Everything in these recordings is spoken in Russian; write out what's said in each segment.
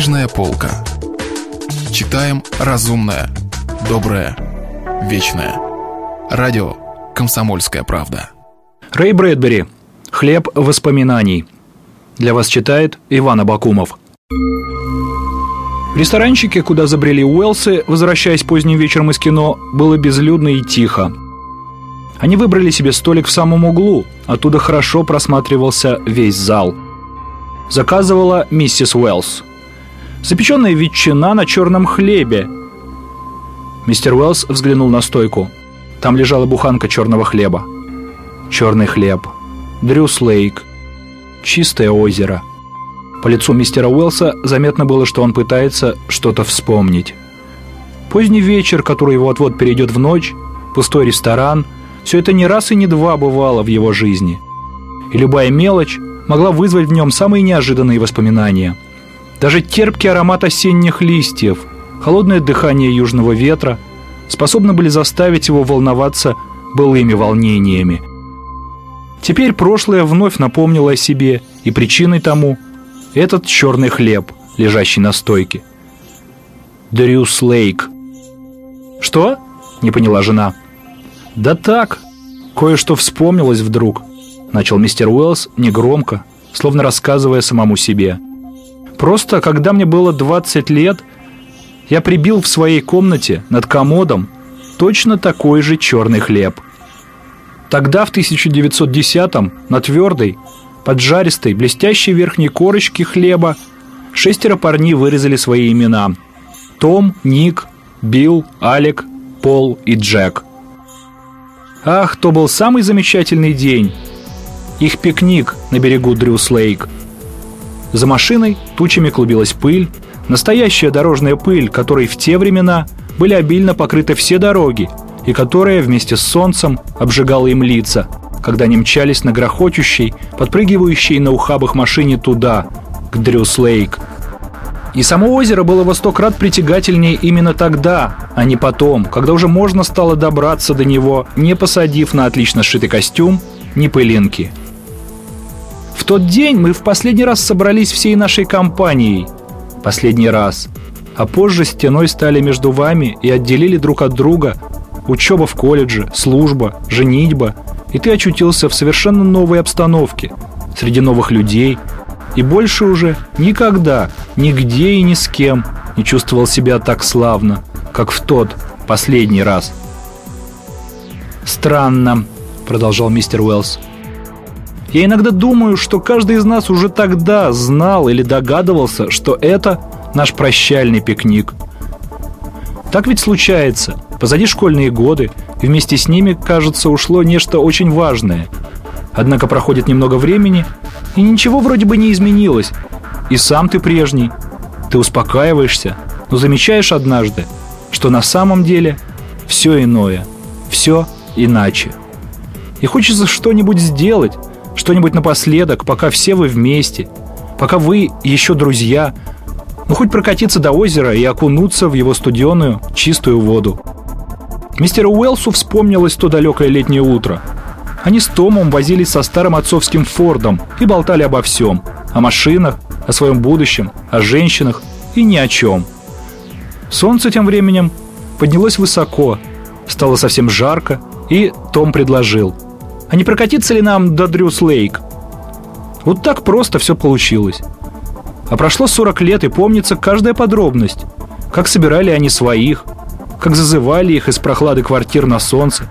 Книжная полка. Читаем разумное, доброе, вечное. Радио «Комсомольская правда». Рэй Брэдбери. «Хлеб воспоминаний». Для вас читает Иван Абакумов. В ресторанчике, куда забрели Уэлсы, возвращаясь поздним вечером из кино, было безлюдно и тихо. Они выбрали себе столик в самом углу, оттуда хорошо просматривался весь зал. Заказывала миссис Уэллс. Запеченная ветчина на черном хлебе. Мистер Уэллс взглянул на стойку. Там лежала буханка черного хлеба. Черный хлеб. Дрюс Лейк. Чистое озеро. По лицу мистера Уэллса заметно было, что он пытается что-то вспомнить. Поздний вечер, который вот-вот перейдет в ночь, пустой ресторан – все это не раз и не два бывало в его жизни. И любая мелочь могла вызвать в нем самые неожиданные воспоминания. Даже терпкий аромат осенних листьев, холодное дыхание южного ветра способны были заставить его волноваться былыми волнениями. Теперь прошлое вновь напомнило о себе, и причиной тому этот черный хлеб, лежащий на стойке. Дрюс Лейк. «Что?» — не поняла жена. «Да так, кое-что вспомнилось вдруг», — начал мистер Уэллс негромко, словно рассказывая самому себе. «Просто, когда мне было 20 лет, я прибил в своей комнате над комодом точно такой же черный хлеб. Тогда, в 1910-м, на твердой, поджаристой, блестящей верхней корочке хлеба шестеро парней вырезали свои имена. Том, Ник, Билл, Алек, Пол и Джек – Ах, то был самый замечательный день. Их пикник на берегу Дрюс-Лейк. За машиной тучами клубилась пыль, настоящая дорожная пыль, которой в те времена были обильно покрыты все дороги, и которая вместе с солнцем обжигала им лица, когда они мчались на грохочущей, подпрыгивающей на ухабах машине туда, к Дрюс-Лейк – и само озеро было во сто крат притягательнее именно тогда, а не потом, когда уже можно стало добраться до него, не посадив на отлично сшитый костюм ни пылинки. Тот день мы в последний раз собрались всей нашей компанией. Последний раз. А позже стеной стали между вами и отделили друг от друга учеба в колледже, служба, женитьба, и ты очутился в совершенно новой обстановке, среди новых людей – и больше уже никогда, нигде и ни с кем не чувствовал себя так славно, как в тот последний раз. «Странно», — продолжал мистер Уэллс. «Я иногда думаю, что каждый из нас уже тогда знал или догадывался, что это наш прощальный пикник. Так ведь случается. Позади школьные годы, и вместе с ними, кажется, ушло нечто очень важное. Однако проходит немного времени, и ничего вроде бы не изменилось. И сам ты прежний. Ты успокаиваешься, но замечаешь однажды, что на самом деле все иное, все иначе. И хочется что-нибудь сделать, что-нибудь напоследок, пока все вы вместе, пока вы еще друзья, ну хоть прокатиться до озера и окунуться в его студеную, чистую воду. Мистеру Уэлсу вспомнилось то далекое летнее утро – они с Томом возились со старым отцовским Фордом и болтали обо всем. О машинах, о своем будущем, о женщинах и ни о чем. Солнце тем временем поднялось высоко, стало совсем жарко, и Том предложил. А не прокатиться ли нам до Дрюс-Лейк? Вот так просто все получилось. А прошло 40 лет, и помнится каждая подробность. Как собирали они своих, как зазывали их из прохлады квартир на солнце.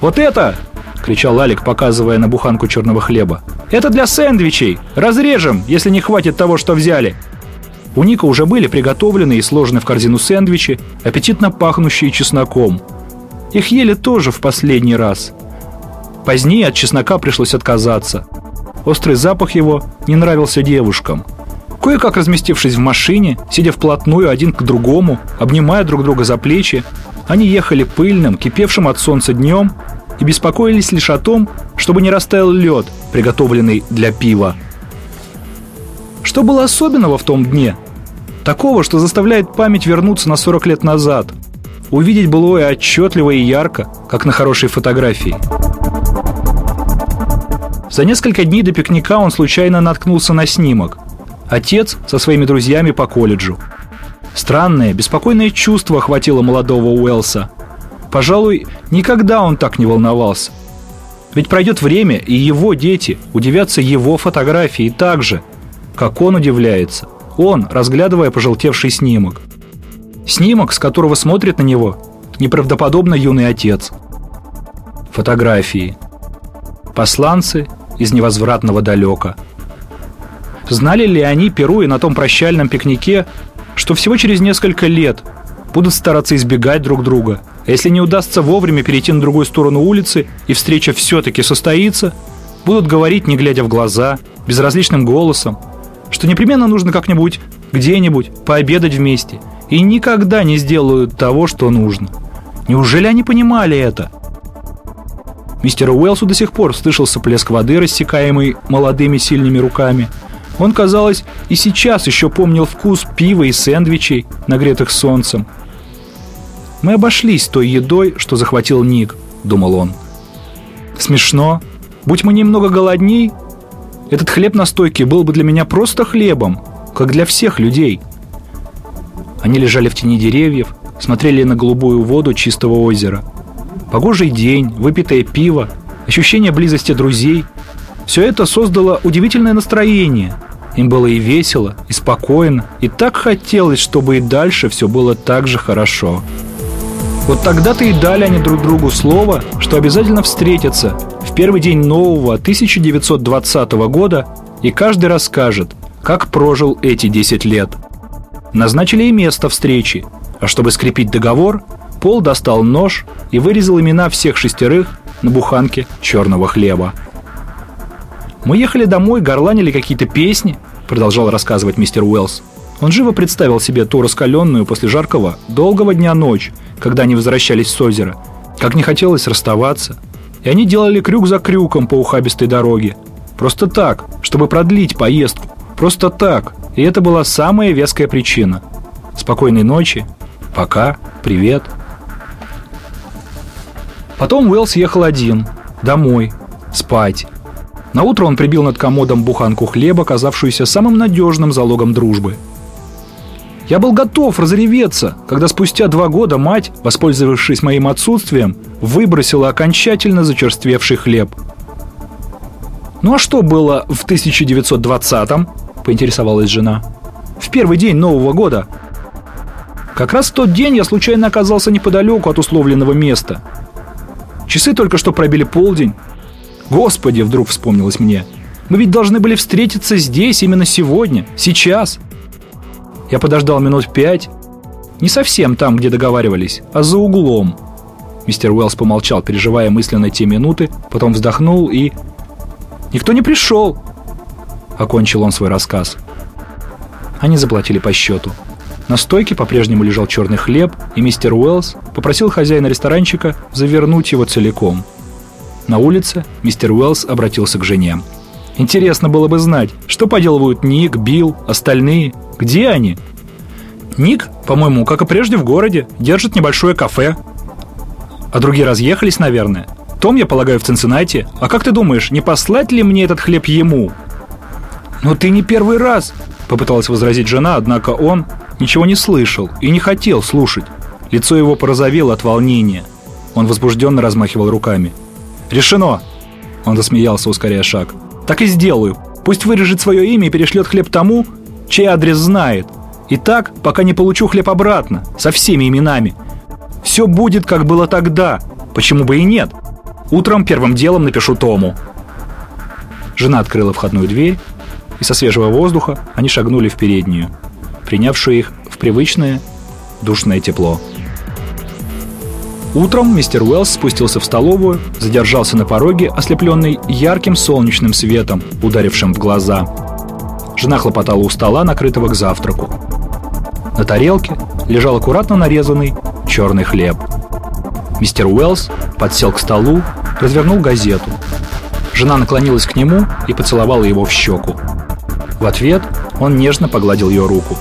«Вот это!» кричал Алик, показывая на буханку черного хлеба. «Это для сэндвичей! Разрежем, если не хватит того, что взяли!» У Ника уже были приготовлены и сложены в корзину сэндвичи, аппетитно пахнущие чесноком. Их ели тоже в последний раз. Позднее от чеснока пришлось отказаться. Острый запах его не нравился девушкам. Кое-как разместившись в машине, сидя вплотную один к другому, обнимая друг друга за плечи, они ехали пыльным, кипевшим от солнца днем и беспокоились лишь о том, чтобы не растаял лед, приготовленный для пива. Что было особенного в том дне? Такого, что заставляет память вернуться на 40 лет назад, увидеть былое отчетливо и ярко, как на хорошей фотографии. За несколько дней до пикника он случайно наткнулся на снимок. Отец со своими друзьями по колледжу. Странное, беспокойное чувство охватило молодого Уэлса. Пожалуй, никогда он так не волновался. Ведь пройдет время, и его дети удивятся его фотографии так же, как он удивляется. Он, разглядывая пожелтевший снимок. Снимок, с которого смотрит на него неправдоподобно юный отец. Фотографии. Посланцы из невозвратного далека. Знали ли они, пируя на том прощальном пикнике, что всего через несколько лет будут стараться избегать друг друга. А если не удастся вовремя перейти на другую сторону улицы и встреча все-таки состоится, будут говорить, не глядя в глаза, безразличным голосом, что непременно нужно как-нибудь, где-нибудь пообедать вместе и никогда не сделают того, что нужно. Неужели они понимали это? Мистеру Уэлсу до сих пор слышался плеск воды, рассекаемый молодыми сильными руками – он, казалось, и сейчас еще помнил вкус пива и сэндвичей, нагретых солнцем. «Мы обошлись той едой, что захватил Ник», — думал он. «Смешно. Будь мы немного голодней, этот хлеб на стойке был бы для меня просто хлебом, как для всех людей». Они лежали в тени деревьев, смотрели на голубую воду чистого озера. Погожий день, выпитое пиво, ощущение близости друзей — все это создало удивительное настроение, им было и весело, и спокойно, и так хотелось, чтобы и дальше все было так же хорошо. Вот тогда-то и дали они друг другу слово, что обязательно встретятся в первый день нового 1920 года и каждый расскажет, как прожил эти 10 лет. Назначили и место встречи, а чтобы скрепить договор, Пол достал нож и вырезал имена всех шестерых на буханке черного хлеба. Мы ехали домой, горланили какие-то песни, продолжал рассказывать мистер Уэллс. Он живо представил себе ту раскаленную после жаркого, долгого дня ночь, когда они возвращались с озера. Как не хотелось расставаться. И они делали крюк за крюком по ухабистой дороге. Просто так, чтобы продлить поездку. Просто так. И это была самая веская причина. Спокойной ночи. Пока. Привет. Потом Уэллс ехал один. Домой. Спать. На утро он прибил над комодом буханку хлеба, казавшуюся самым надежным залогом дружбы. Я был готов разреветься, когда спустя два года мать, воспользовавшись моим отсутствием, выбросила окончательно зачерствевший хлеб. «Ну а что было в 1920-м?» – поинтересовалась жена. «В первый день Нового года». Как раз в тот день я случайно оказался неподалеку от условленного места. Часы только что пробили полдень, Господи, вдруг вспомнилось мне. Мы ведь должны были встретиться здесь именно сегодня, сейчас. Я подождал минут пять. Не совсем там, где договаривались, а за углом. Мистер Уэллс помолчал, переживая мысленно те минуты, потом вздохнул и... «Никто не пришел!» Окончил он свой рассказ. Они заплатили по счету. На стойке по-прежнему лежал черный хлеб, и мистер Уэллс попросил хозяина ресторанчика завернуть его целиком – на улице мистер Уэллс обратился к жене. «Интересно было бы знать, что поделывают Ник, Билл, остальные. Где они?» «Ник, по-моему, как и прежде в городе, держит небольшое кафе». «А другие разъехались, наверное. Том, я полагаю, в Цинциннати. А как ты думаешь, не послать ли мне этот хлеб ему?» «Но ты не первый раз», — попыталась возразить жена, однако он ничего не слышал и не хотел слушать. Лицо его порозовело от волнения. Он возбужденно размахивал руками. «Решено!» Он засмеялся, ускоряя шаг. «Так и сделаю. Пусть вырежет свое имя и перешлет хлеб тому, чей адрес знает. И так, пока не получу хлеб обратно, со всеми именами. Все будет, как было тогда. Почему бы и нет? Утром первым делом напишу Тому». Жена открыла входную дверь, и со свежего воздуха они шагнули в переднюю, принявшую их в привычное душное тепло. Утром мистер Уэллс спустился в столовую, задержался на пороге, ослепленный ярким солнечным светом, ударившим в глаза. Жена хлопотала у стола, накрытого к завтраку. На тарелке лежал аккуратно нарезанный черный хлеб. Мистер Уэллс подсел к столу, развернул газету. Жена наклонилась к нему и поцеловала его в щеку. В ответ он нежно погладил ее руку.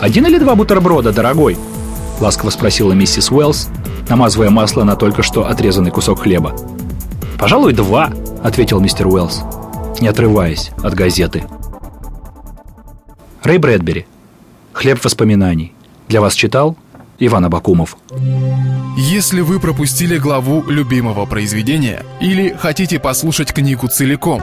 «Один или два бутерброда, дорогой?» — ласково спросила миссис Уэллс, намазывая масло на только что отрезанный кусок хлеба. «Пожалуй, два», — ответил мистер Уэллс, не отрываясь от газеты. Рэй Брэдбери. «Хлеб воспоминаний». Для вас читал Иван Абакумов. Если вы пропустили главу любимого произведения или хотите послушать книгу целиком,